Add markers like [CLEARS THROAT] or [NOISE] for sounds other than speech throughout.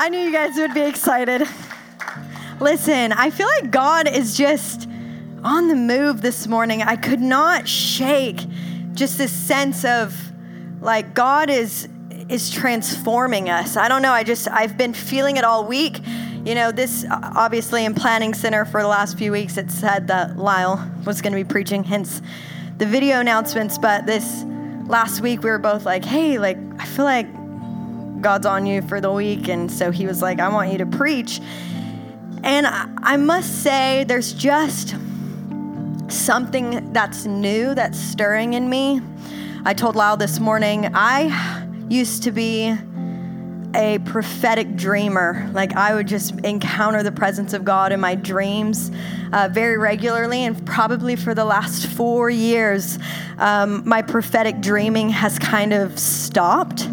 I knew you guys would be excited. Listen, I feel like God is just on the move this morning. I could not shake just this sense of like God is is transforming us. I don't know, I just I've been feeling it all week. You know, this obviously in planning center for the last few weeks it said that Lyle was going to be preaching hence the video announcements, but this last week we were both like, "Hey, like I feel like God's on you for the week." And so he was like, "I want you to preach." And I must say, there's just something that's new that's stirring in me. I told Lyle this morning, I used to be a prophetic dreamer. Like I would just encounter the presence of God in my dreams uh, very regularly, and probably for the last four years, um, my prophetic dreaming has kind of stopped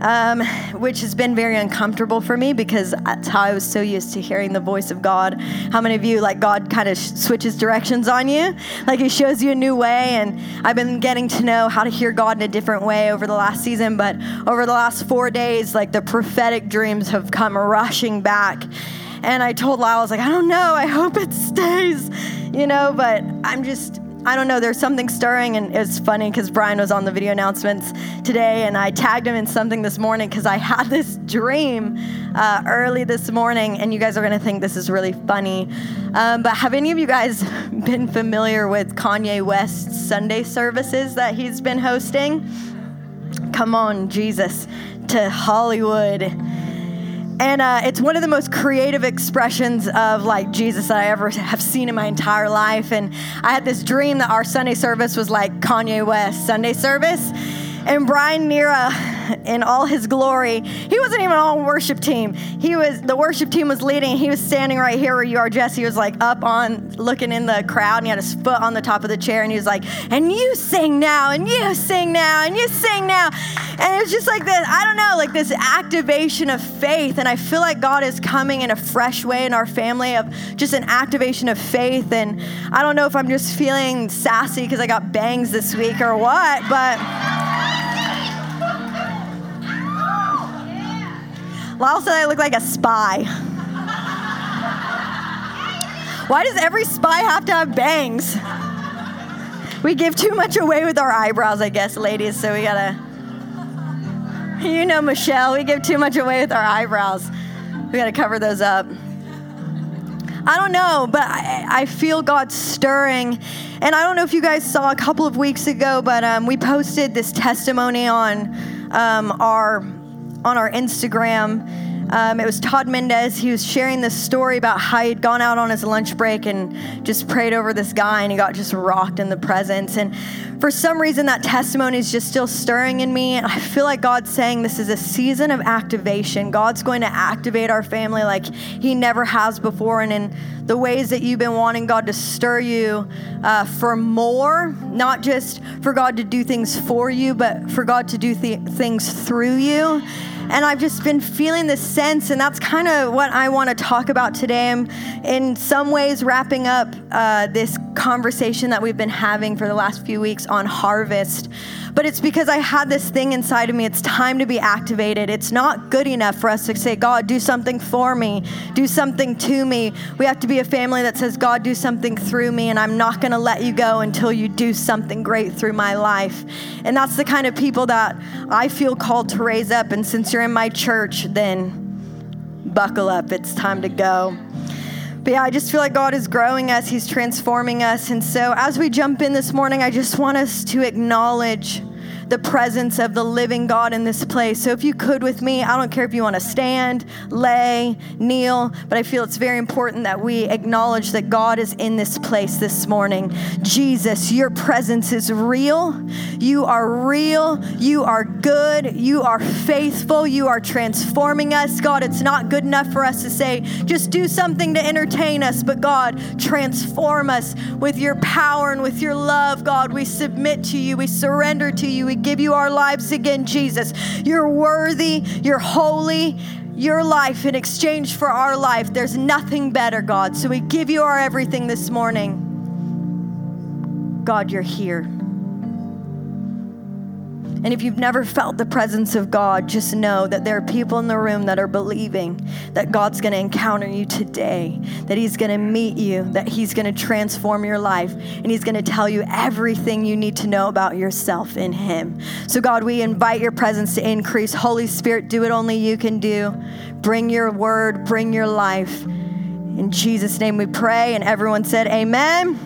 um, which has been very uncomfortable for me because that's how I was so used to hearing the voice of God. How many of you, like, God kind of sh- switches directions on you? Like, He shows you a new way. And I've been getting to know how to hear God in a different way over the last season. But over the last four days, like, the prophetic dreams have come rushing back. And I told Lyle, I was like, I don't know. I hope it stays, you know, but I'm just I don't know, there's something stirring, and it's funny because Brian was on the video announcements today, and I tagged him in something this morning because I had [LAUGHS] this dream uh, early this morning, and you guys are going to think this is really funny. Um, but have any of you guys [LAUGHS] been familiar with Kanye West's Sunday services that he's been hosting? Come on, Jesus, to Hollywood and uh, it's one of the most creative expressions of like Jesus that I ever have seen in my entire life. And I had this dream that our Sunday service was like Kanye West Sunday service. And Brian Nira, [LAUGHS] in all his glory, he wasn't even on worship team. He was the worship team was leading. He was standing right here where you are, Jesse. He was like up on looking in the crowd, and he had his foot on the top of the chair, and he was like, "And you sing now, and you sing now, and you sing now." And it was just like this. I don't know, like this activation of faith. And I feel like God is coming in a fresh way in our family of just an activation of faith. And I don't know if I'm just feeling sassy because I got bangs this week or what, but. Lyle said I look like a spy. Why does every spy have to have bangs? We give too much away with our eyebrows, I guess, ladies, so we gotta. You know, Michelle, we give too much away with our eyebrows. We gotta cover those up. I don't know, but I, I, feel God stirring. And I don't know if you guys saw a couple of weeks ago, but um, we posted this testimony on um, our on our Instagram. Um, it was Todd Mendez. He was sharing this story about how he'd gone out on his lunch break and just prayed over this guy, and he got just rocked in the presence. And for some reason, that testimony is just still stirring in me. And I feel like God's saying this is a season of activation. God's going to activate our family like He never has before. And in the ways that you've been wanting God to stir you uh, for more, not just for God to do things for you, but for God to do th- things through you. And I've just been feeling this sense, and that's kind of what I want to talk about today. I'm in some ways wrapping up uh, this conversation that we've been having for the last few weeks on harvest but it's because I had this thing inside of me. It's time to be activated. It's not good enough for us to say, God, do something for me, do something to me. We have to be a family that says, God, do something through me, and I'm not going to let you go until you do something great through my life. And that's the kind of people that I feel called to raise up. And since you're in my church, then buckle up. It's time to go. But yeah, I just feel like God is growing us, He's transforming us. And so as we jump in this morning, I just want us to acknowledge the presence of the living God in this place. So if you could with me, I don't care if you want to stand, lay, kneel, but I feel it's very important that we acknowledge that God is in this place this morning. Jesus, your presence is real. You are real. You are good. You are faithful. You are transforming us. God, it's not good enough for us to say, just do something to entertain us, but God, transform us with your power and with your love. God, we submit to you. We surrender to you. We give you our lives again, Jesus. You're worthy, you're holy, your life in exchange for our life. There's nothing better, God. So we give you our everything this morning. God, you're here. And if you've never felt the presence of God, just know that there are people in the room that are believing that God's going to encounter you today, that He's going to meet you, that He's going to transform your life, and He's going to tell you everything you need to know about yourself in Him. So, God, we invite your presence to increase. Holy Spirit, do what only you can do. Bring your word, bring your life. In Jesus' name we pray. And everyone said, Amen.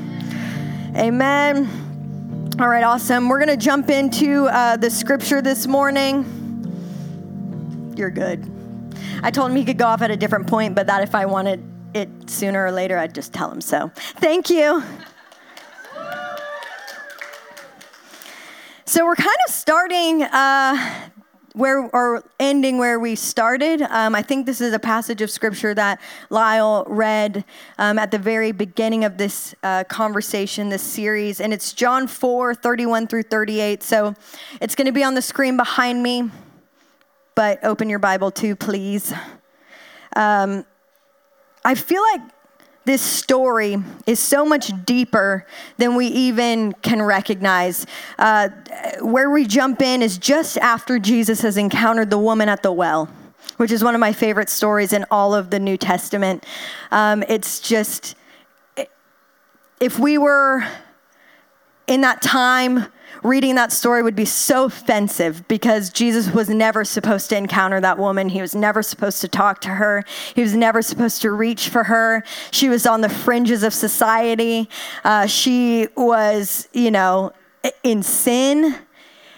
Amen. All right, awesome. We're going to jump into uh, the scripture this morning. You're good. I told him he could go off at a different point, but that if I wanted it sooner or later, I'd just tell him so. Thank you. So we're kind of starting uh, where or ending where we started. Um, I think this is a passage of scripture that Lyle read um, at the very beginning of this uh, conversation, this series, and it's John 4 31 through 38. So it's going to be on the screen behind me, but open your Bible too, please. Um, I feel like this story is so much deeper than we even can recognize. Uh, where we jump in is just after Jesus has encountered the woman at the well, which is one of my favorite stories in all of the New Testament. Um, it's just, if we were in that time, reading that story would be so offensive because Jesus was never supposed to encounter that woman. He was never supposed to talk to her. He was never supposed to reach for her. She was on the fringes of society. Uh, she was, you know, in sin.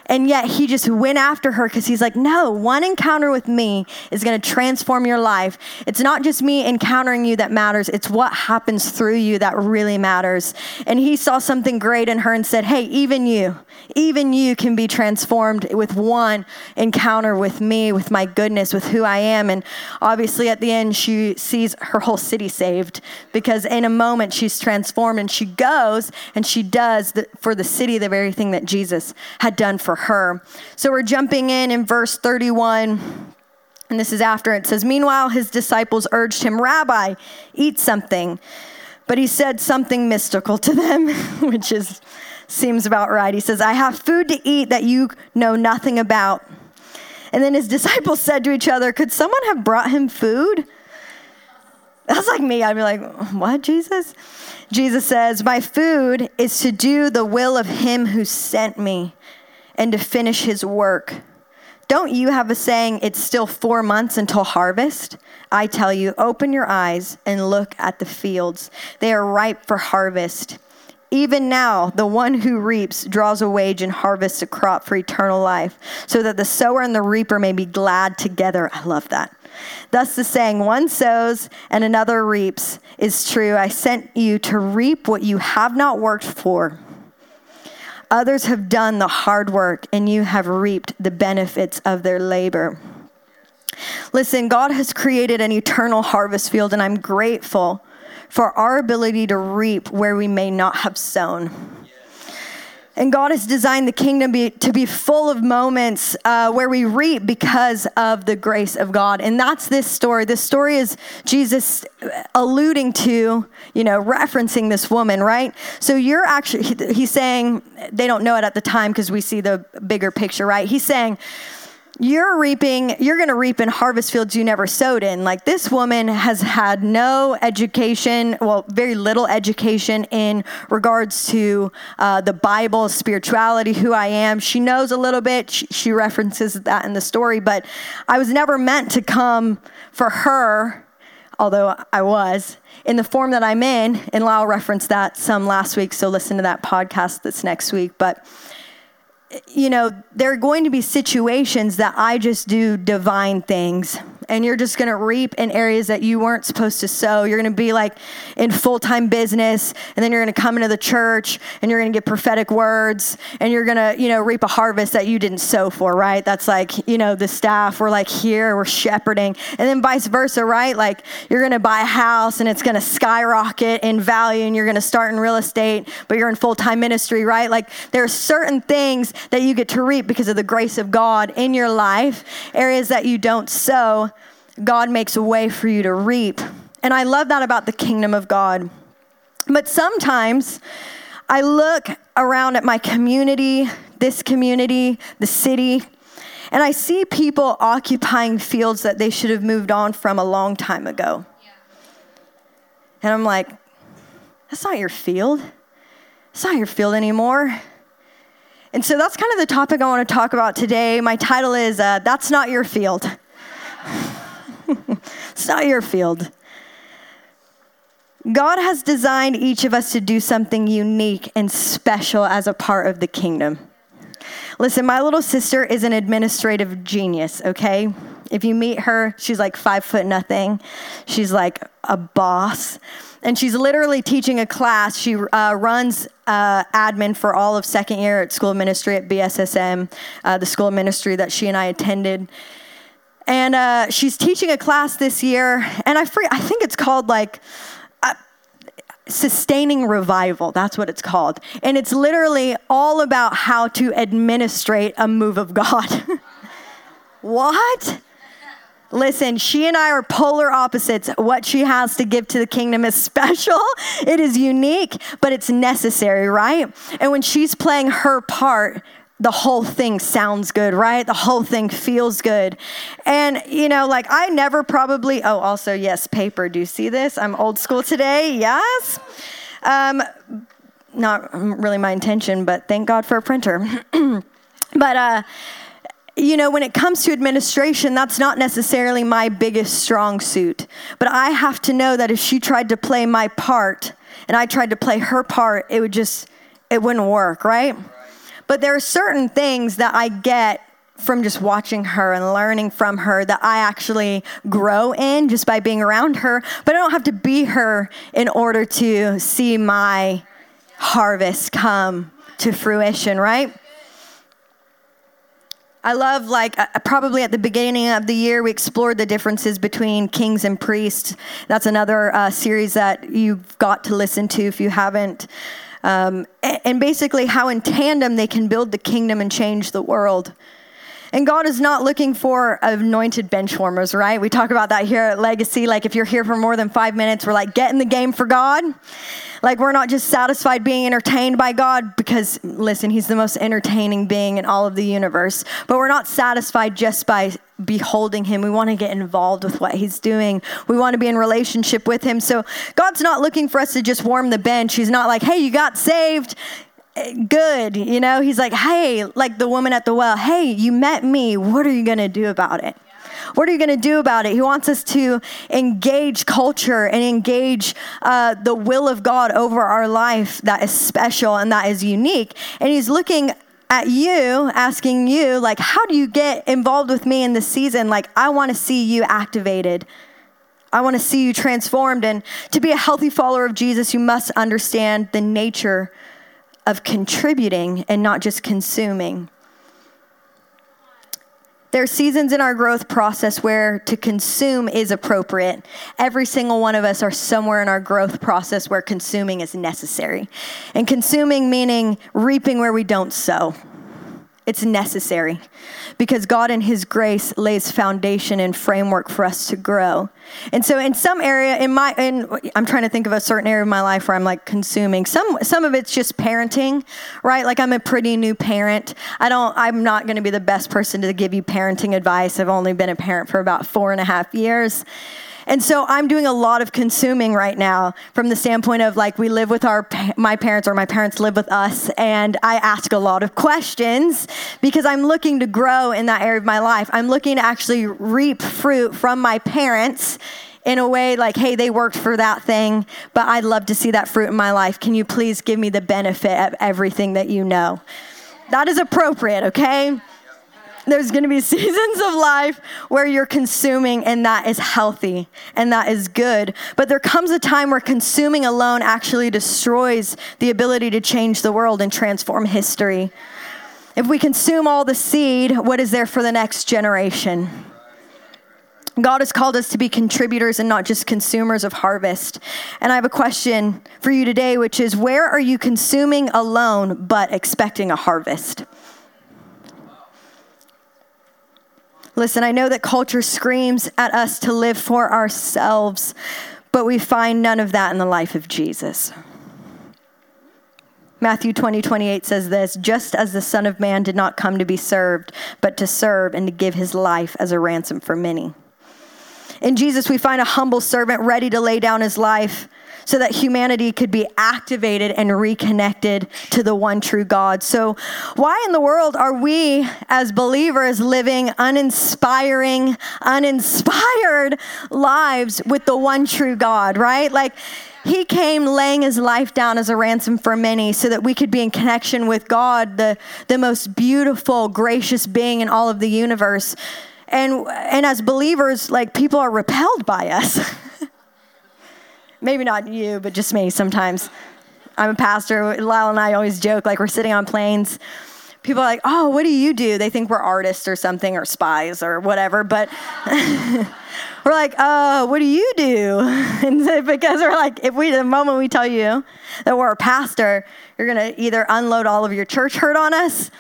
And yet he just went after her because he's like, no, one encounter with me is going to transform your life. It's not just me encountering you that matters, it's what happens through you that really matters. And he saw something great in her and said, hey, even you, even you can be transformed with one encounter with me, with my goodness, with who I am. And obviously at the end, she sees her whole city saved because in a moment she's transformed and she goes and she does the, for the city the very thing that Jesus had done for her. So we're jumping in in verse 31. And this is after it says, Meanwhile, his disciples urged him, Rabbi, eat something. But he said something mystical to them, [LAUGHS] which is seems about right. He says, I have food to eat that you know nothing about. And then his [LAUGHS] disciples said to each other, Could someone have brought him food? That's like me. I'd be like, What, Jesus? Jesus says, My food is to do the will of him who sent me and to finish his work. Don't you have a saying, it's still four months until harvest? I tell you, open your eyes and look at the fields. They are ripe for harvest. Even now, the one who reaps draws a wage and harvests a crop for eternal life, so that the sower and the reaper may be glad together. I love that. Thus, the saying, one sows and another reaps, is true. I sent you to reap what you have not worked for. Others have done the hard work, and you have reaped the benefits of their labor. Listen, God has created an eternal harvest field, and I'm grateful for our ability to reap where we may not have sown. And God has designed the kingdom be, to be full of moments uh, where we reap because of the grace of God. And that's this story. This story is Jesus alluding to, you know, referencing this woman, right? So you're actually, he's saying, they don't know it at the time because we see the bigger picture, right? He's saying, you're reaping, you're going to reap in harvest fields you never sowed in. Like this woman has had no education, well, very little education in regards to uh, the Bible, spirituality, who I am. She knows a little bit. She, she references that in the story, but I was never meant to come for her, although I was, in the form that I'm in. And Lyle referenced that some last week, so listen to that podcast that's next week. But you know, there are going to be situations that I just do divine things and you're just going to reap in areas that you weren't supposed to sow. You're going to be like in full time business, and then you're going to come into the church and you're going to get prophetic words, and you're going to, you know, reap a harvest that you didn't sow for, right? That's like, you know, the staff, we're like here, we're shepherding, and then vice versa, right? Like you're going to buy a house and it's going to skyrocket in value, and you're going to start in real estate, but you're in full time ministry, right? Like there are certain things that you get to reap because of the grace of God in your life, areas that you don't sow God makes a way for you to reap. And I love that about the kingdom of God. But sometimes I look around at my community this community, the city. And I see people occupying fields that they should have moved on from a long time ago. And I'm like, that's not your field. It's not your field anymore. And so that's kind of the topic I want to talk about today. My title is uh, That's Not Your Field. It's not your field. God has designed each of us to do something unique and special as a part of the kingdom. Listen, my little sister is an administrative genius, okay? If you meet her, she's like five foot nothing. She's like a boss. And she's literally teaching a class. She uh, runs uh, admin for all of second year at School Ministry at BSSM, uh, the school ministry that she and I attended. And uh, she's teaching a class this year, and I, free, I think it's called like sustaining revival. That's what it's called. And it's literally all about how to administrate a move of God. [LAUGHS] what? Listen, she and I are polar opposites. What she has to give to the kingdom is [LAUGHS] special, it is unique, but it's necessary, right? And when she's playing her part, the whole thing sounds good, right? The whole thing feels good. And, you know, like I never probably, oh, also, yes, paper. Do you see this? I'm old school today. Yes. Um, not really my intention, but thank God for a printer. [CLEARS THROAT] but, uh, you know, when it comes to administration, that's not necessarily my biggest strong suit. But I have to know that if she tried to play my part and I tried to play her part, it would just, it wouldn't work, right? But there are certain things that I get from just watching her and learning from her that I actually grow in just by being around her. But I don't have to be her in order to see my harvest come to fruition, right? I love, like, uh, probably at the beginning of the year, we explored the differences between kings and priests. That's another uh, series that you've got to listen to if you haven't. Um, and basically, how in tandem they can build the kingdom and change the world. And God is not looking for anointed bench warmers, right? We talk about that here at Legacy. Like, if you're here for more than five minutes, we're like, get in the game for God. Like, we're not just satisfied being entertained by God because, listen, He's the most entertaining being in all of the universe. But we're not satisfied just by beholding him. We want to get involved with what he's doing. We want to be in relationship with him. So God's not looking for us to just warm the bench. He's not like, hey, you got saved. Good. You know, he's like, hey, like the woman at the well, hey, you met me. What are you going to do about it? What are you going to do about it? He wants us to engage culture and engage uh, the will of God over our life that is special and that is unique. And He's looking at you, asking you, like, how do you get involved with me in this season? Like, I want to see you activated. I want to see you transformed. And to be a healthy follower of Jesus, you must understand the nature of contributing and not just consuming. There are seasons in our growth process where to consume is appropriate. Every single one of us are somewhere in our growth process where consuming is necessary. And consuming meaning reaping where we don't sow. It's necessary because God in his grace lays foundation and framework for us to grow. And so in some area in my in I'm trying to think of a certain area of my life where I'm like consuming. Some some of it's just parenting, right? Like I'm a pretty new parent. I don't I'm not gonna be the best person to give you parenting advice. I've only been a parent for about four and a half years. And so I'm doing a lot of consuming right now from the standpoint of like we live with our my parents or my parents live with us and I ask a lot of questions because I'm looking to grow in that area of my life. I'm looking to actually reap fruit from my parents in a way like, hey, they worked for that thing, but I'd love to see that fruit in my life. Can you please give me the benefit of everything that you know? That is appropriate, okay? There's going to be [LAUGHS] seasons of life where you're consuming and that is healthy and that is good. But there comes a time where consuming alone actually destroys the ability to change the world and transform history. If we consume all the seed, what is there for the next generation? God has called us to be contributors and not just consumers of harvest. And I have a question for you today, which is where are you consuming alone but expecting a harvest? Listen, I know that culture screams at us to live for ourselves, but we find none of that in the life of Jesus. Matthew 20, 28 says this just as the Son of Man did not come to be served, but to serve and to give his life as a ransom for many. In Jesus, we find a humble servant ready to lay down his life so that humanity could be activated and reconnected to the one true God. So, why in the world are we as believers living uninspiring, uninspired lives with the one true God, right? Like, he came laying his life down as a ransom for many so that we could be in connection with God, the, the most beautiful, gracious being in all of the universe. And, and as believers, like people are repelled by us. [LAUGHS] maybe not you, but just me sometimes. I'm a pastor. Lyle and I always joke like we're sitting on planes. People are like, oh, what do you do? They think we're artists or something or spies or whatever. But [LAUGHS] we're like, uh, what do you do? [LAUGHS] And because we're like, if we, the moment we tell you that we're a pastor, you're going to either unload all of your church hurt on us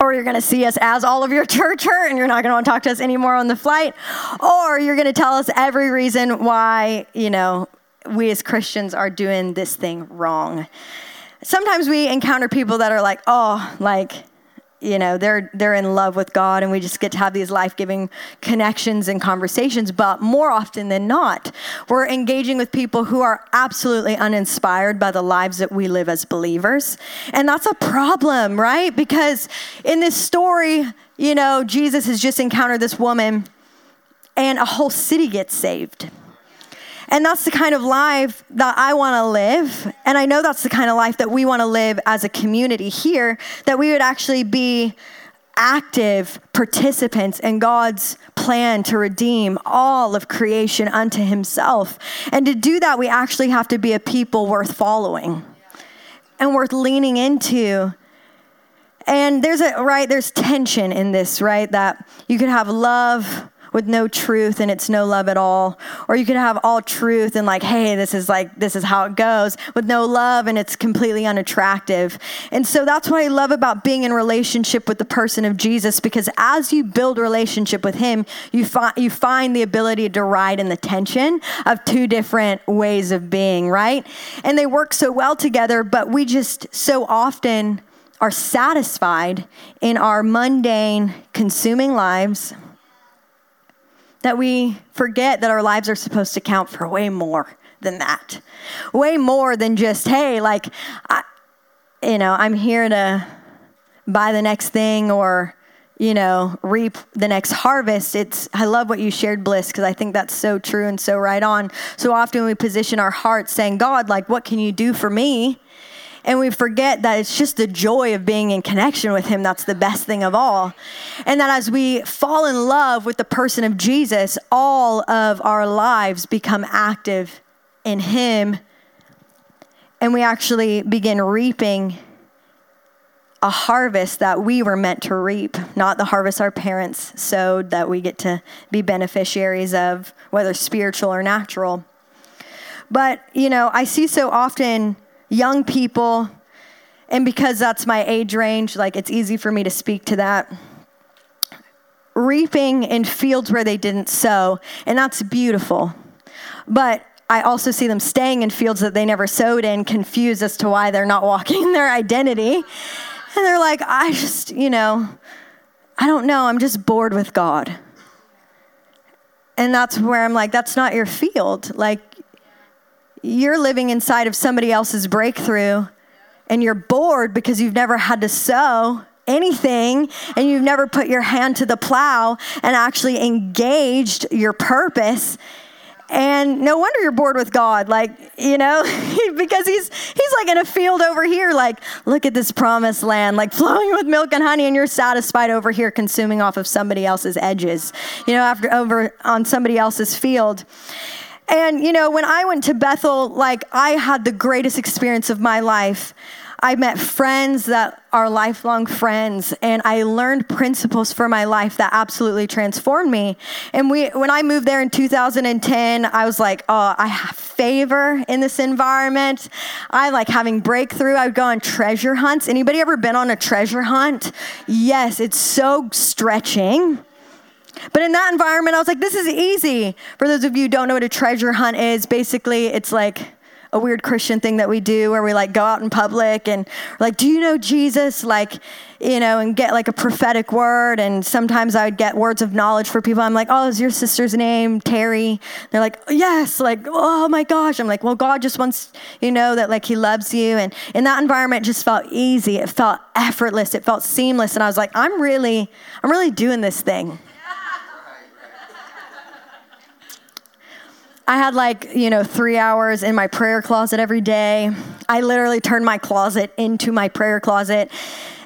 or you're going to see us as all of your [LAUGHS] church hurt and you're not going to want to talk to us anymore on the flight or you're going to tell us every reason why you know we as Christians are doing this thing wrong. Sometimes we encounter people that are like, oh, like, you know they're they're in love with god and we just get to have these life-giving connections and conversations but more often than not we're engaging with people who are absolutely uninspired by the lives that we live as believers. And that's a problem right? Because in this story you know jesus has just encountered this woman and a whole city gets saved and that's the kind of life that I want to live. And I know that's the kind of life that we want to live as a community here, that we would actually be active participants in God's plan to redeem all of creation unto Himself. And to do that, we actually have to be a people worth following and worth leaning into. And there's a, right, there's tension in this, right? That you could have love with no truth and it's no love at all. Or you could have all truth and like, hey, this is like, this is how it goes with no love and it's completely unattractive. And so that's what I love about being in relationship with the person of Jesus because as you build relationship with him, you, find you find the ability to ride in the tension of two different ways of being, right? And they work so well together, but we just so often are satisfied in our mundane, consuming lives that we forget that our lives are supposed to count for way more than that. Way more than just, hey, like, I, you know, I'm here to buy the next thing or, you know, reap the next harvest. It's, I love what you shared, Bliss, because I think that's so true and so right on. So often we position our hearts saying, God, like, what can you do for me? And we forget that it's just the joy of being in connection with Him that's the best thing of all. And that as we fall in love with the person of Jesus, all of our lives become active in Him. And we actually begin reaping a harvest that we were meant to reap, not the harvest our parents sowed that we get to be beneficiaries of, whether spiritual or natural. But, you know, I see so often young people, and because that's my age range, like it's easy for me to speak to that. Reaping in fields where they didn't sow, and that's beautiful. But I also see them staying in fields that they never sowed in, confused as to why they're not [LAUGHS] walking in their identity. And they're like, I just, you know, I don't know, I'm just bored with God. And that's where I'm like, that's not your field. Like, you're living inside of somebody else's breakthrough and you're bored because you've never had to sow anything and you've never put your hand to the plow and actually engaged your purpose and no wonder you're bored with God, like, you know, [LAUGHS] because he's he's like in a field over here, like, look at this promised land, like flowing with milk and honey, and you're satisfied over here consuming off of somebody else's edges, you know, after over on somebody else's field. And, you know, when I went to Bethel, like, I had the greatest experience of my life. I met friends that are lifelong friends, and I learned principles for my life that absolutely transformed me. And we, when I moved there in 2010, I was like, oh, I have favor in this environment. I like having breakthrough. I would go on treasure hunts. Anybody ever been on a treasure hunt? Yes, it's so stretching. But in that environment, I was like, this is easy. For those of you who don't know what a treasure hunt is, basically it's like a weird Christian thing that we do where we like go out in public and like, do you know Jesus? Like, you know, and get like a prophetic word. And sometimes I would get words of knowledge for people. I'm like, oh, is your sister's name Terry? They're like, yes. Like, oh my gosh. I'm like, well, God just wants you know that like He loves you. And in that environment, just felt easy. It felt effortless. It felt seamless. And I was like, I'm really, I'm really doing this thing. I had like, you know, three hours in my prayer closet every day. I literally turned my closet into my prayer closet.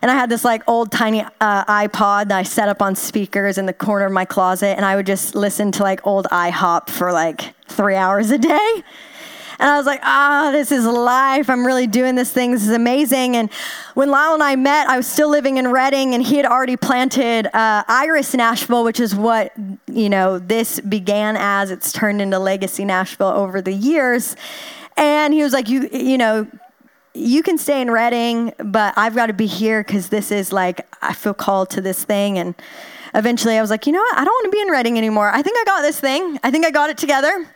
And I had this like old tiny uh, iPod that I set up on speakers in the corner of my closet. And I would just listen to like old IHOP for like three hours a day. And I was like, ah, oh, this is life. I'm really doing this thing. This is amazing. And when Lyle and I met, I was still living in Redding, and he had already planted uh, Iris Nashville, which is what, you know, this began as. It's turned into Legacy Nashville over the years. And he was like, you, you know, you can stay in Redding, but I've got to be here because this is like, I feel called to this thing. And eventually I was like, you know what? I don't want to be in Redding anymore. I think I got this thing. I think I got it together.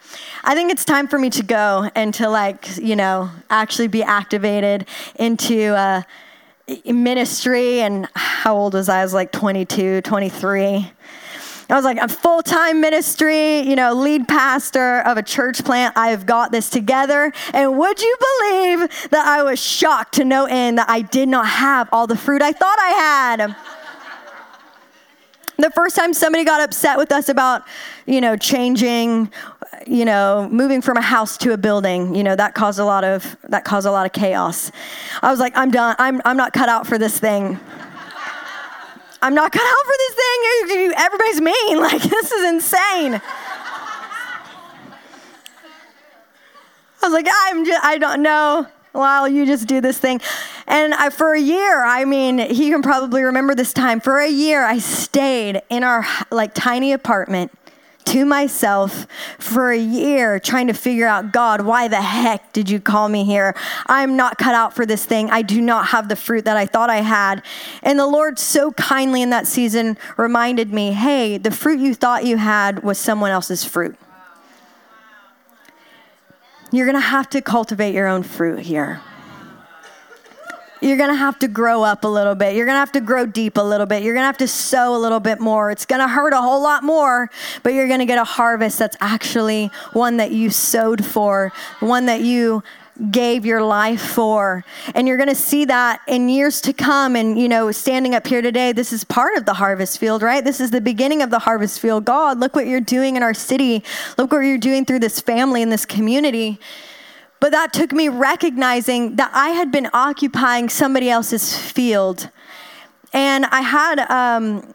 I think it's time for me to go and to like, you know, actually be activated into uh, ministry. And how old was I? I was like 22, 23. I was like, a full time ministry, you know, lead pastor of a church plant. I've got this together. And would you believe that I was shocked to no end that I did not have all the fruit I thought I had? The first time somebody got upset with us about, you know, changing, you know, moving from a house to a building, you know, that caused a lot of that caused a lot of chaos. I was like, I'm done. I'm I'm not cut out for this thing. I'm not cut out for this thing. Everybody's mean. [LAUGHS] Like this is insane. I was like, I'm just, I don't know. Well, you just do this thing. And I, for a year, I mean, he can probably remember this time. For a year, I stayed in our like tiny apartment to myself for a year trying to figure out God, why the heck did you call me here? I'm not cut out for this thing. I do not have the fruit that I thought I had. And the Lord so kindly in that season reminded me hey, the fruit you thought you had was someone else's fruit. You're going to have to cultivate your own fruit here. You're going to have to grow up a little bit. You're going to have to grow deep a little bit. You're going to have to sow a little bit more. It's going to hurt a whole lot more, but you're going to get a harvest that's actually one that you sowed for, one that you gave your life for. And you're going to see that in years to come. And, you know, standing up here today, this is part of the harvest field, right? This is the beginning of the harvest field. God, look what you're doing in our city. Look what you're doing through this family and this community. But that took me recognizing that I had been occupying somebody else's field. And I had um,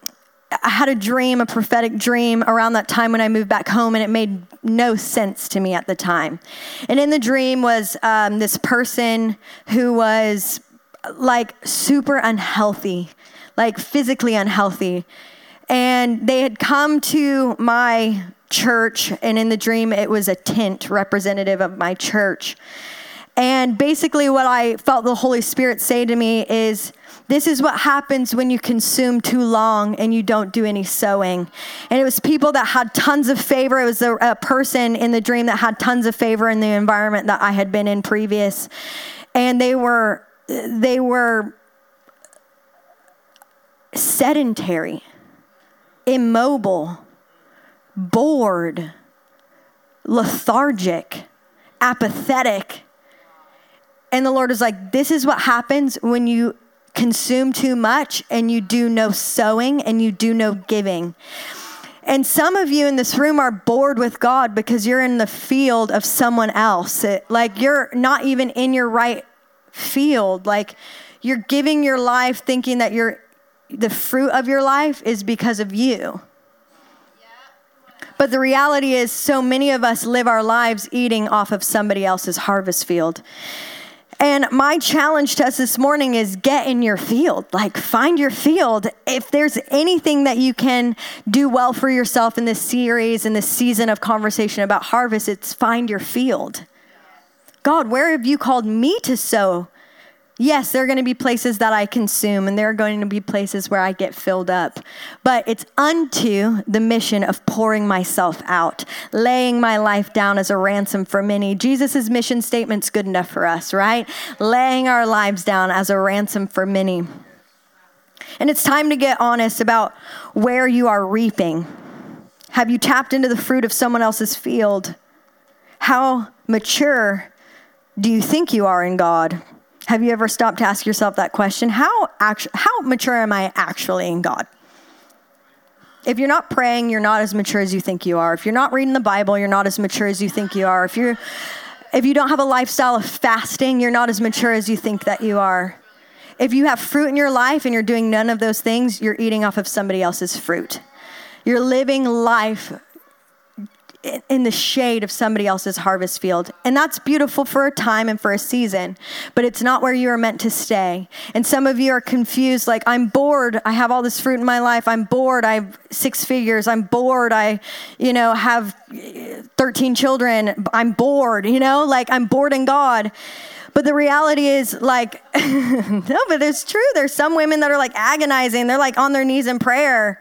I had a dream, a prophetic dream around that time when I moved back home, and it made no sense to me at the time. And in the dream was um, this person who was like super unhealthy, like physically unhealthy. And they had come to my church, and in the dream, it was a tent representative of my church. And basically, what I felt the Holy Spirit say to me is, this is what happens when you consume too long and you don't do any sowing. And it was people that had tons of favor. It was a, a person in the dream that had tons of favor in the environment that I had been in previous. And they were, they were sedentary, immobile, bored, lethargic, apathetic. And the Lord is like, This is what happens when you consume too much and you do no sowing and you do no giving. And some of you in this room are bored with God because you're in the field of someone else. It, like you're not even in your right field. Like you're giving your life thinking that you're the fruit of your life is because of you. But the reality is, so many of us live our lives eating off of somebody else's harvest field. And my challenge to us this morning is get in your field. Like, find your field. If there's anything that you can do well for yourself in this series, in this season of conversation about harvest, it's find your field. God, where have you called me to sow? Yes, there are going to be places that I consume, and there are going to be places where I get filled up. But it's unto the mission of pouring myself out, laying my life down as a ransom for many. Jesus' mission statement's good enough for us, right? Laying our lives down as a ransom for many. And it's time to get honest about where you are reaping. Have you tapped into the fruit of someone else's field? How mature do you think you are in God? Have you ever stopped to ask yourself that question? How, how mature am I actually in God? If you're not praying, you're not as mature as you think you are. If you're not reading the Bible, you're not as mature as you think you are. If you're if you don't have a lifestyle of fasting, you're not as mature as you think that you are. If you have fruit in your life and you're doing none of those things, you're eating off of somebody else's fruit. You're living life in the shade of somebody else's harvest field. And that's beautiful for a time and for a season, but it's not where you are meant to stay. And some of you are confused like, I'm bored. I have all this fruit in my life. I'm bored. I have six figures. I'm bored. I, you know, have uh, 13 children. I'm bored, you know, like I'm bored in God. But the reality is, like, [LAUGHS] no, but it's true. There's some women that are like agonizing. They're like on their knees in prayer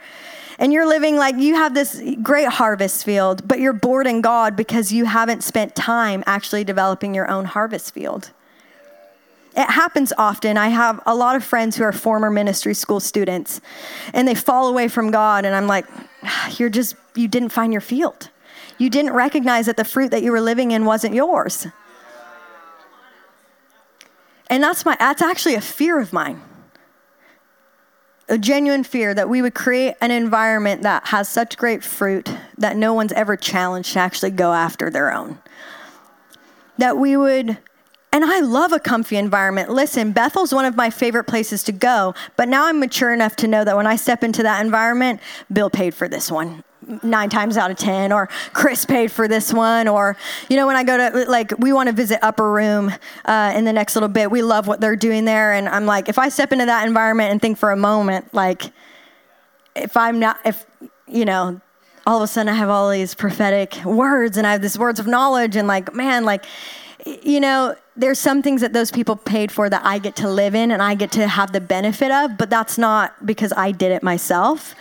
and you're living like you have this great harvest field, but you're bored in God because you haven't spent time actually developing your own harvest field. It happens often. I have a lot of friends who are former ministry school students and they fall away from God, and I'm like, [SIGHS] you're just, you didn't find your field. You didn't recognize that the fruit that you were living in wasn't yours. And that's my that's actually a fear of mine a genuine fear that we would create an environment that has such great fruit that no one's ever challenged to actually go after their own. That we would, and I love a comfy environment. Listen, Bethel's one of my favorite places to go, but now I'm mature enough to know that when I step into that environment, Bill paid for this one nine times out of ten or chris paid for this one or you know when i go to like we want to visit upper room uh, in the next little bit we love what they're doing there and i'm like if i step into that environment and think for a moment like if i'm not if you know all of a sudden i have all these prophetic words and i have these words of knowledge and like man like you know there's some things that those people paid for that i get to live in and i get to have the benefit of but that's not because i did it myself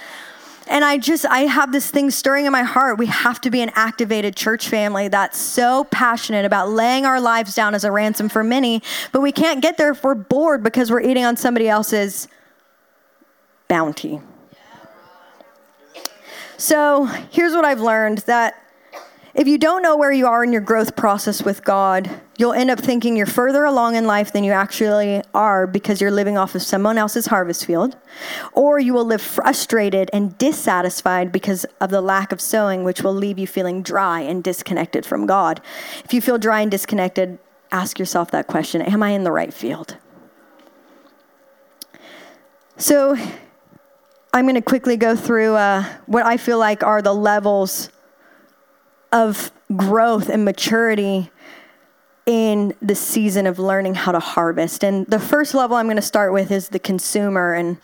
and I just, I have this thing stirring in my heart. We have to be an activated church family that's so passionate about laying our lives down as a ransom for many, but we can't get there if we're bored because we're eating on somebody else's bounty. So here's what I've learned that if you don't know where you are in your growth process with God, you'll end up thinking you're further along in life than you actually are because you're living off of someone else's harvest field. Or you will live frustrated and dissatisfied because of the lack of sowing, which will leave you feeling dry and disconnected from God. If you feel dry and disconnected, ask yourself that question Am I in the right field? So, I'm going to quickly go through uh, what I feel like are the levels of growth and maturity in the season of learning how to harvest. And the first level I'm going to start with is the consumer. And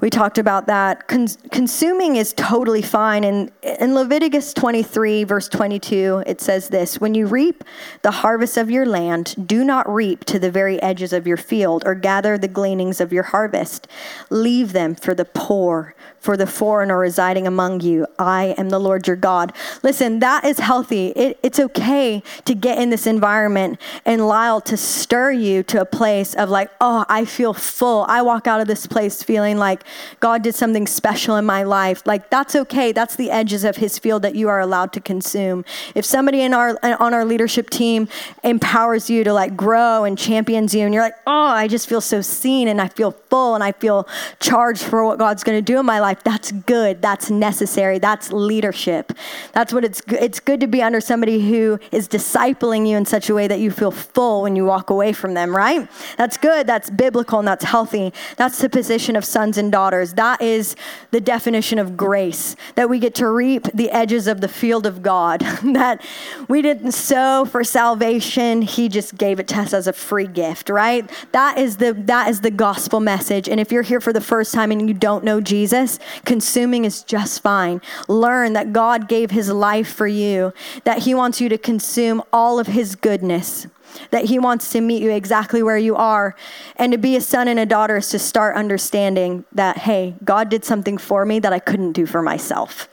we talked about that. Con- consuming is totally fine. And in Leviticus 23, verse 22, it says this When you reap the harvest of your land, do not reap to the very edges of your field or gather the gleanings of your harvest. Leave them for the poor, for the foreigner residing among you. I am the Lord your God. Listen, that is healthy. It, it's okay to get in this environment and Lyle to stir you to a place of like, oh, I feel full. I walk out of this place feeling like God did something special in my life. Like that's okay. That's the edges of his field that you are allowed to consume. If somebody in our on our leadership team empowers you to like grow and champions you and you're like, "Oh, I just feel so seen and I feel full and I feel charged for what God's going to do in my life." That's good. That's necessary. That's leadership. That's what it's it's good to be under somebody who is discipling you in such a way that you feel full when you walk away from them, right? That's good. That's biblical and that's healthy. That's the position of sons and daughters daughters. That is the definition of grace, that we get to reap the edges of the field of God, [LAUGHS] that we didn't sow for salvation, He just gave it to us as a free gift, right? That is the that is the gospel message. And if you're here for the first time and you don't know Jesus, consuming is just fine. Learn that God gave his life for you, that he wants you to consume all of his goodness that He wants to meet you exactly where you are. And to be a son and a daughter is to start understanding that, hey, God did something for me that I couldn't do for myself.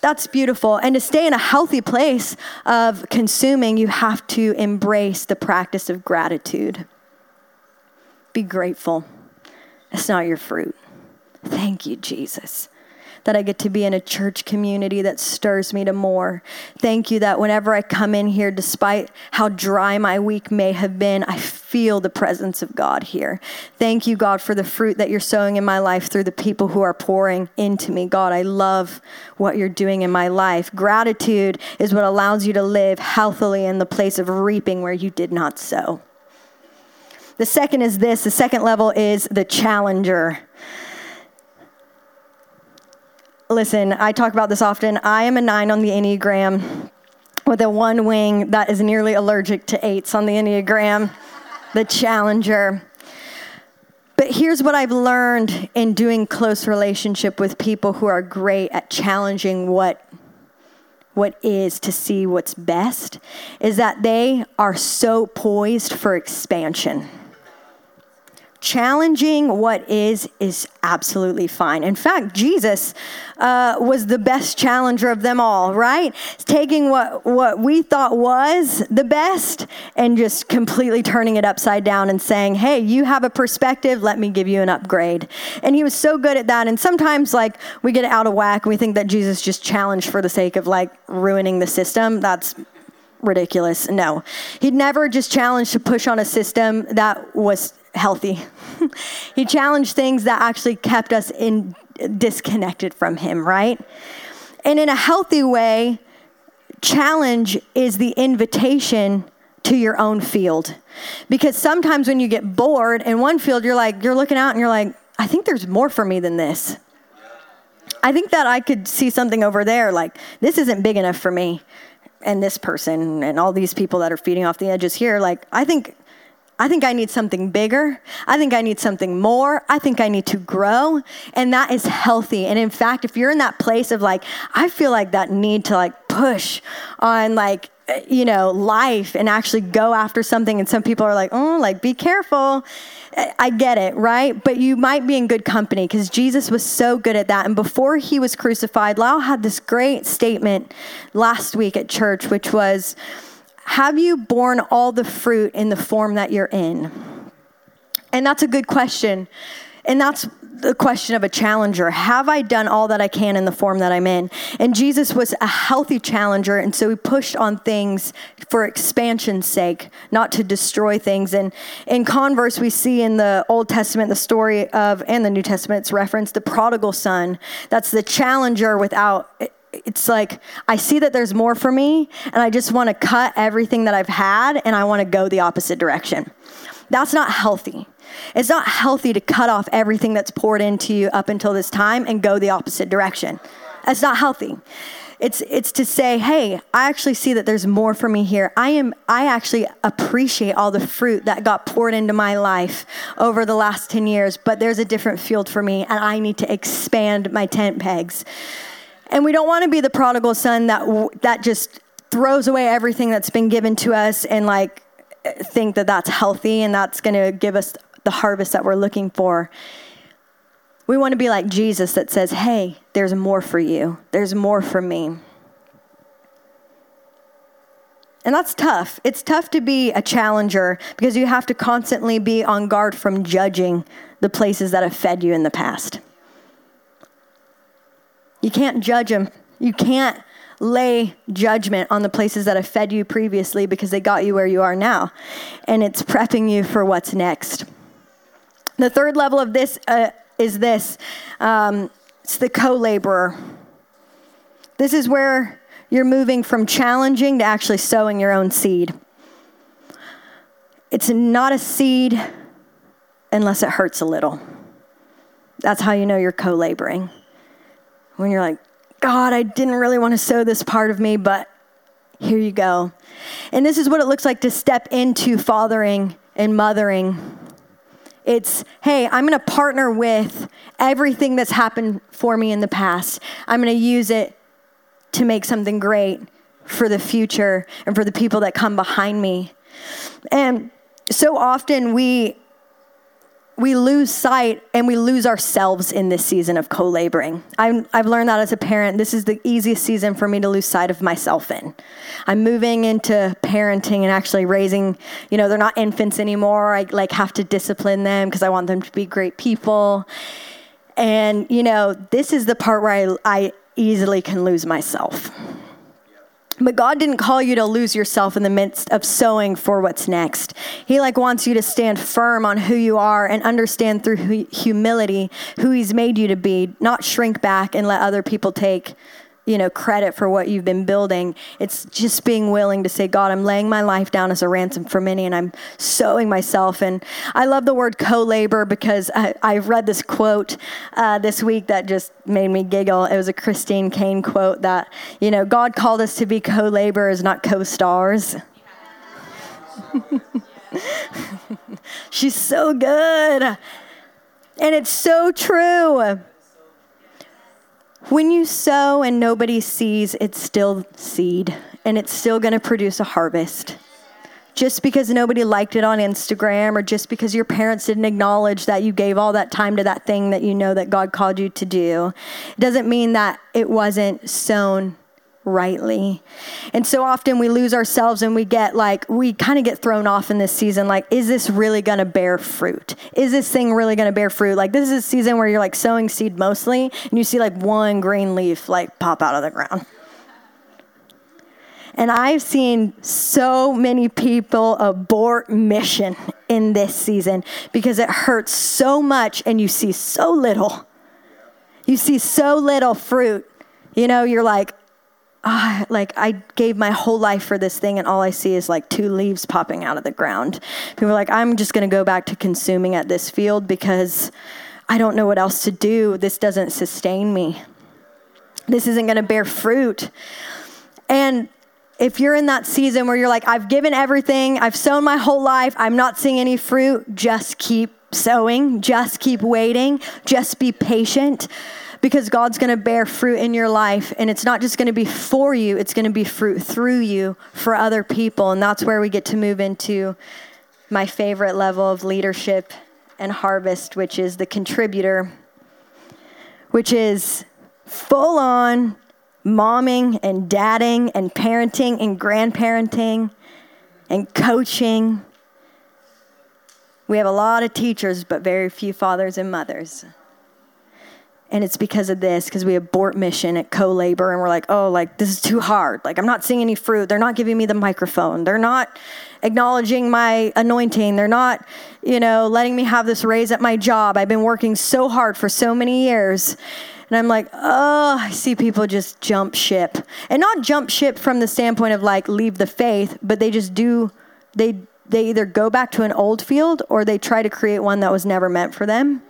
That's beautiful. And to stay in a healthy place of consuming, you have to embrace the practice of gratitude. Be grateful. It's not your fruit. Thank you, Jesus that I get to be in a church community that stirs me to more. Thank you that whenever I come in here, despite how dry my week may have been, I feel the presence of God here. Thank you, God, for the fruit that you're sowing in my life through the people who are pouring into me. God, I love what you're doing in my life. Gratitude is what allows you to live healthily in the place of reaping where you did not sow. The second is this the second level is the challenger. Listen, I talk about this often. I am a nine on the Enneagram with a one wing that is nearly allergic to eights on the Enneagram, the challenger. But here's what I've learned in doing close relationship with people who are great at challenging what what is to see what's best is that they are so poised for expansion challenging what is is absolutely fine. In fact, Jesus uh, was the best challenger of them all, right? Taking what what we thought was the best and just completely turning it upside down and saying, "Hey, you have a perspective. Let me give you an upgrade." And he was so good at that. And sometimes, like we get out of whack and we think that Jesus just challenged for the sake of like ruining the system. That's ridiculous. No, he'd never just challenged to push on a system that was healthy. [LAUGHS] he challenged things that actually kept us in disconnected from him, right? And in a healthy way, challenge is the invitation to your own field. Because sometimes when you get bored in one field, you're like, you're looking out and you're like, I think there's more for me than this. I think that I could see something over there, like, this isn't big enough for me. And this person and all these people that are feeding off the edges here, like, I think I think I need something bigger. I think I need something more. I think I need to grow. And that is healthy. And in fact, if you're in that place of like, I feel like that need to like push on like, you know, life and actually go after something. And some people are like, oh, like, be careful. I get it, right? But you might be in good company because Jesus was so good at that. And before he was crucified, Lyle had this great statement last week at church, which was, have you borne all the fruit in the form that you're in? And that's a good question. And that's the question of a challenger. Have I done all that I can in the form that I'm in? And Jesus was a healthy challenger, and so he pushed on things for expansion's sake, not to destroy things. And in converse, we see in the Old Testament the story of, and the New Testament's reference, the prodigal son. That's the challenger without it's like I see that there's more for me, and I just want to cut everything that I've had and I want to go the opposite direction. That's not healthy. It's not healthy to cut off everything that's poured into you up until this time and go the opposite direction. That's not healthy. It's it's to say, "Hey, I actually see that there's more for me here. I am I actually appreciate all the fruit that got poured into my life over the last 10 years, but there's a different field for me and I need to expand my tent pegs." And we don't want to be the prodigal son that that just throws away everything that's been given to us and like think that that's healthy and that's going to give us the harvest that we're looking for. We want to be like Jesus that says, "Hey, there's more for you. There's more for me." And that's tough. It's tough to be a challenger because you have to constantly be on guard from judging the places that have fed you in the past. You can't judge them. You can't lay judgment on the places that have fed you previously because they got you where you are now. And it's prepping you for what's next. The third level of this uh, is this um, it's the co laborer. This is where you're moving from challenging to actually sowing your own seed. It's not a seed unless it hurts a little. That's how you know you're co laboring when you're like, God, I didn't really want to sow this part of me, but here you go. And this is what it looks like to step into fathering and mothering. It's, hey, I'm going to partner with everything that's happened for me in the past. I'm going to use it to make something great for the future and for the people that come behind me. And so often we we lose sight and we lose ourselves in this season of co laboring. I've learned that as a parent, this is the easiest season for me to lose sight of myself in. I'm moving into parenting and actually raising, you know, they're not infants anymore. I like have to discipline them because I want them to be great people. And, you know, this is the part where I, I easily can lose myself. But God didn't call you to lose yourself in the midst of sowing for what's next. He like wants you to stand firm on who you are and understand through humility who he's made you to be, not shrink back and let other people take you know credit for what you've been building. It's just being willing to say god i'm laying my life down as a ransom for many and i'm sowing myself. And i love the word co-labor because i, I read this quote uh, this week that just made me giggle. It was a christine caine quote that you know god called us to be co-laborers not co-stars. [LAUGHS] She's so good. And it's so true when you sow and nobody sees, it's still seed and it's still going to produce a harvest. Just because nobody liked it on Instagram or just because your parents didn't acknowledge that you gave all that time to that thing that you know that God called you to do, doesn't mean that it wasn't sown rightly. And so often we lose ourselves and we get like, we kind of get thrown off in this season. Like, is this really going to bear fruit? Is this thing really going to bear fruit? Like, this is a season where you're like sowing seed mostly and you see like one green leaf like pop out of the ground. And I've seen so many people abort mission in this season because it hurts so much and you see so little. You see so little fruit. You know, you're like, ah, like I gave my whole life for this thing, and all I see is like two leaves popping out of the ground. People are like, I'm just going to go back to consuming at this field because I don't know what else to do. This doesn't sustain me. This isn't going to bear fruit. And if you're in that season where you're like, I've given everything, I've sown my whole life, I'm not seeing any fruit, just keep sowing, just keep waiting, just be patient because God's going to bear fruit in your life. And it's not just going to be for you, it's going to be fruit through you for other people. And that's where we get to move into my favorite level of leadership and harvest, which is the contributor, which is full on momming and dadding and parenting and grandparenting and coaching. We have a lot of teachers, but very few fathers and mothers and it's because of this because we abort mission at co-labor and we're like oh like this is too hard. Like i'm not seeing any fruit. They're not giving me the microphone. They're not acknowledging my anointing. They're not you know letting me have this raise at my job. I've been working so hard for so many years. And i'm like oh i see people just jump ship. And not jump ship from the standpoint of like leave the faith but they just do they they either go back to an old field or they try to create one that was never meant for them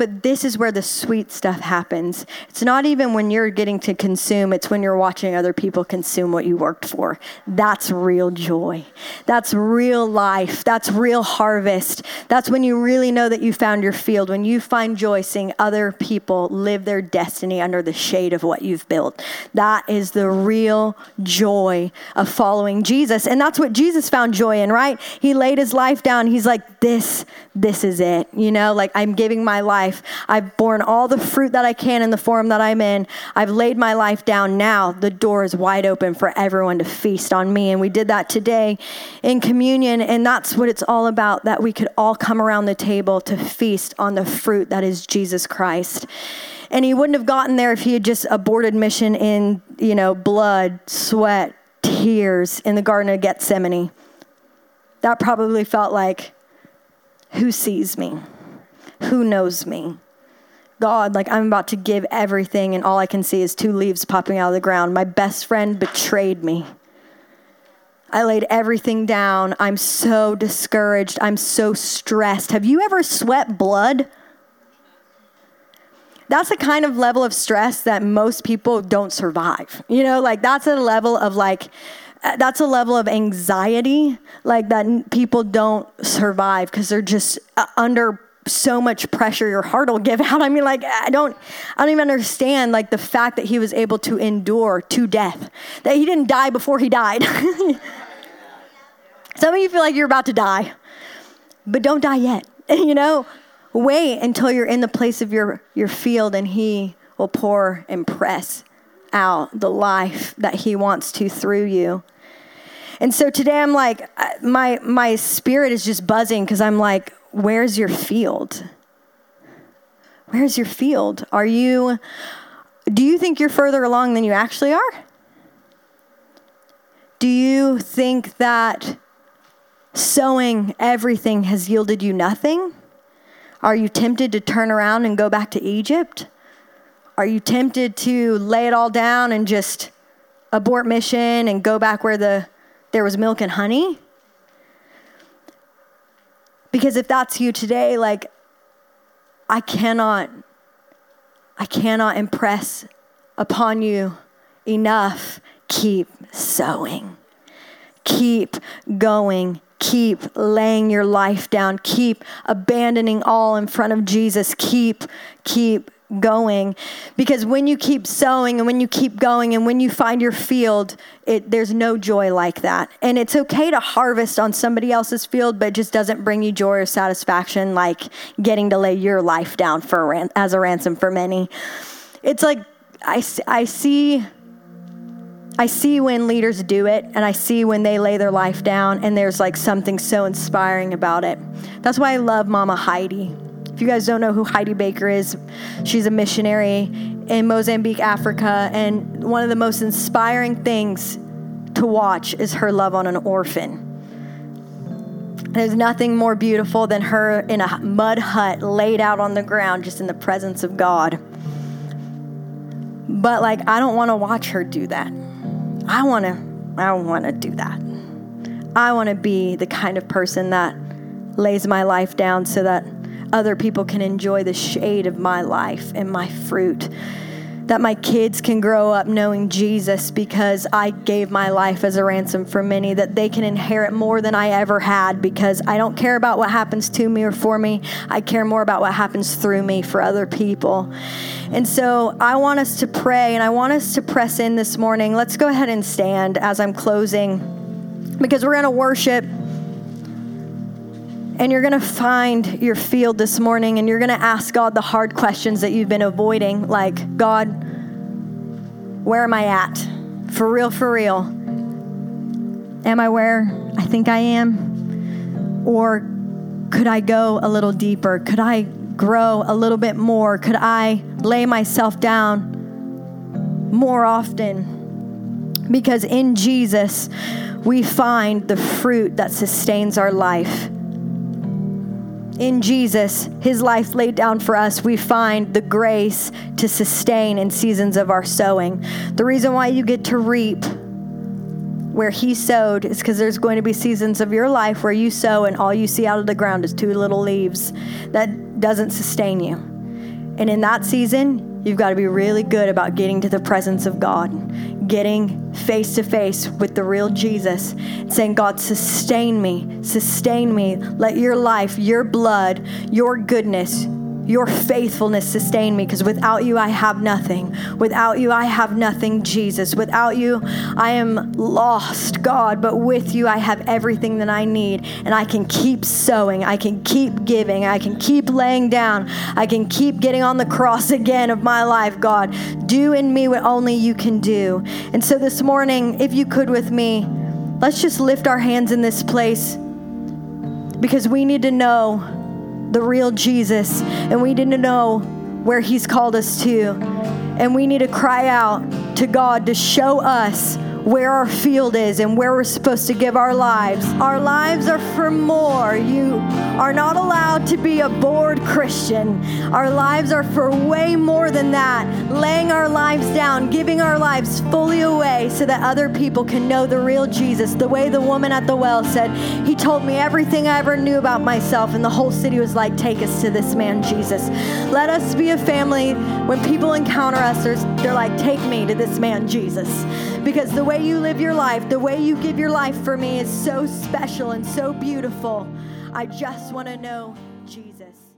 But this is where the sweet stuff happens. It's not even when you're getting to consume, it's when you're watching other people consume what you worked for. That's real joy. That's real life. That's real harvest. That's when you really know that you found your field, when you find joy seeing other people live their destiny under the shade of what you've built. That is the real joy of following Jesus. And that's what Jesus found joy in, right? He laid his life down. He's like, this, this is it. You know, like I'm giving my life. I've borne all the fruit that I can in the form that I'm in. I've laid my life down. Now the door is wide open for everyone to feast on me. And we did that today in communion. And that's what it's all about that we could all come around the table to feast on the fruit that is Jesus Christ. And he wouldn't have gotten there if he had just aborted mission in, you know, blood, sweat, tears in the Garden of Gethsemane. That probably felt like, who sees me? Who knows me? God, like I'm about to give everything, and all I can see is two leaves popping out of the ground. My best friend betrayed me. I laid everything down. I'm so discouraged. I'm so stressed. Have you ever sweat blood? That's a kind of level of stress that most people don't survive. You know, like that's a level of like, that's a level of anxiety like that people don't survive because they're just uh, under so much pressure your heart will give [LAUGHS] out. I mean, like, I don't, I don't even understand, like, the fact that he was able to endure to death, that he didn't die before he died. [LAUGHS] Some of you feel like you're about to die, but don't die yet. [LAUGHS] you know, wait until you're in the place of your, your field and he will pour and press out the life that he wants to through you. And so today I'm like, my, my spirit is just buzzing because I'm like, where's your field? Where's your field? Are you, do you think you're further along than you actually are? Do you think that sowing everything has yielded you nothing? Are you tempted to turn around and go back to Egypt? Are you tempted to lay it all down and just abort mission and go back where the there was milk and honey? Because if that's you today, like, I cannot, I cannot impress upon you enough. Keep sowing, keep going, keep laying your life down, keep abandoning all in front of Jesus, keep, keep going because when you keep sowing and when you keep going and when you find your field it, there's no joy like that and it's okay to harvest on somebody else's field but just doesn't bring you joy or satisfaction like getting to lay your life down for as a ransom for many it's like i, I see I see when leaders do it and I see when they lay their life down and there's like something so inspiring about it. That's why I love Mama Heidi. If you guys don't know who Heidi Baker is, she's a missionary in Mozambique, Africa, and one of the most inspiring things to watch is her love on an orphan. There's nothing more beautiful than her in a mud hut laid out on the ground just in the presence of God. But like I don't want to watch her do that. I want to I want to do that. I want to be the kind of person that lays my life down so that other people can enjoy the shade of my life and my fruit. That my kids can grow up knowing Jesus because I gave my life as a ransom for many, that they can inherit more than I ever had because I don't care about what happens to me or for me. I care more about what happens through me for other people. And so I want us to pray and I want us to press in this morning. Let's go ahead and stand as I'm closing because we're going to worship and you're going to find your field this morning and you're going to ask God the hard questions that you've been avoiding, like, God, where am I at? For real, for real. Am I where I think I am? Or could I go a little deeper? Could I grow a little bit more? Could I lay myself down more often? Because in Jesus, we find the fruit that sustains our life in Jesus, his life laid down for us, we find the grace to sustain in seasons of our sowing. The reason why you get to reap where he sowed is because there's going to be seasons of your life where you sow and all you see out of the ground is two little leaves that doesn't sustain you. And in that season, you've got to be really good about getting to the presence of God getting face to face with the real Jesus, saying, God, sustain me, sustain me. Let your life, your blood, your goodness, your faithfulness sustain me because without you, I have nothing. Without you, I have nothing, Jesus. Without you, I am lost, God. But with you, I have everything that I need. And I can keep sowing. I can keep giving. I can keep laying down. I can keep getting on the cross again of my life, God. Do in me what only you can do. And so this morning, if you could with me, let's just lift our hands in this place because we need to know the real Jesus, and we to know where He's called us to. And we need to cry out to God to show us where our field is and where we're supposed to give our lives. Our lives are for more. You are not allowed to be a bored Christian. Our lives are for way more than that. Laying our lives down, giving our lives fully away so that other people can know the real Jesus. The way the woman at the well said, He told me everything I ever knew about myself, and the whole city was like, Take us to this man, Jesus. Let us be a family when people encounter us, they're like, Take me to this man, Jesus. Because the way you live your life, the way you give your life for me is so special and so beautiful. I just want to know Jesus.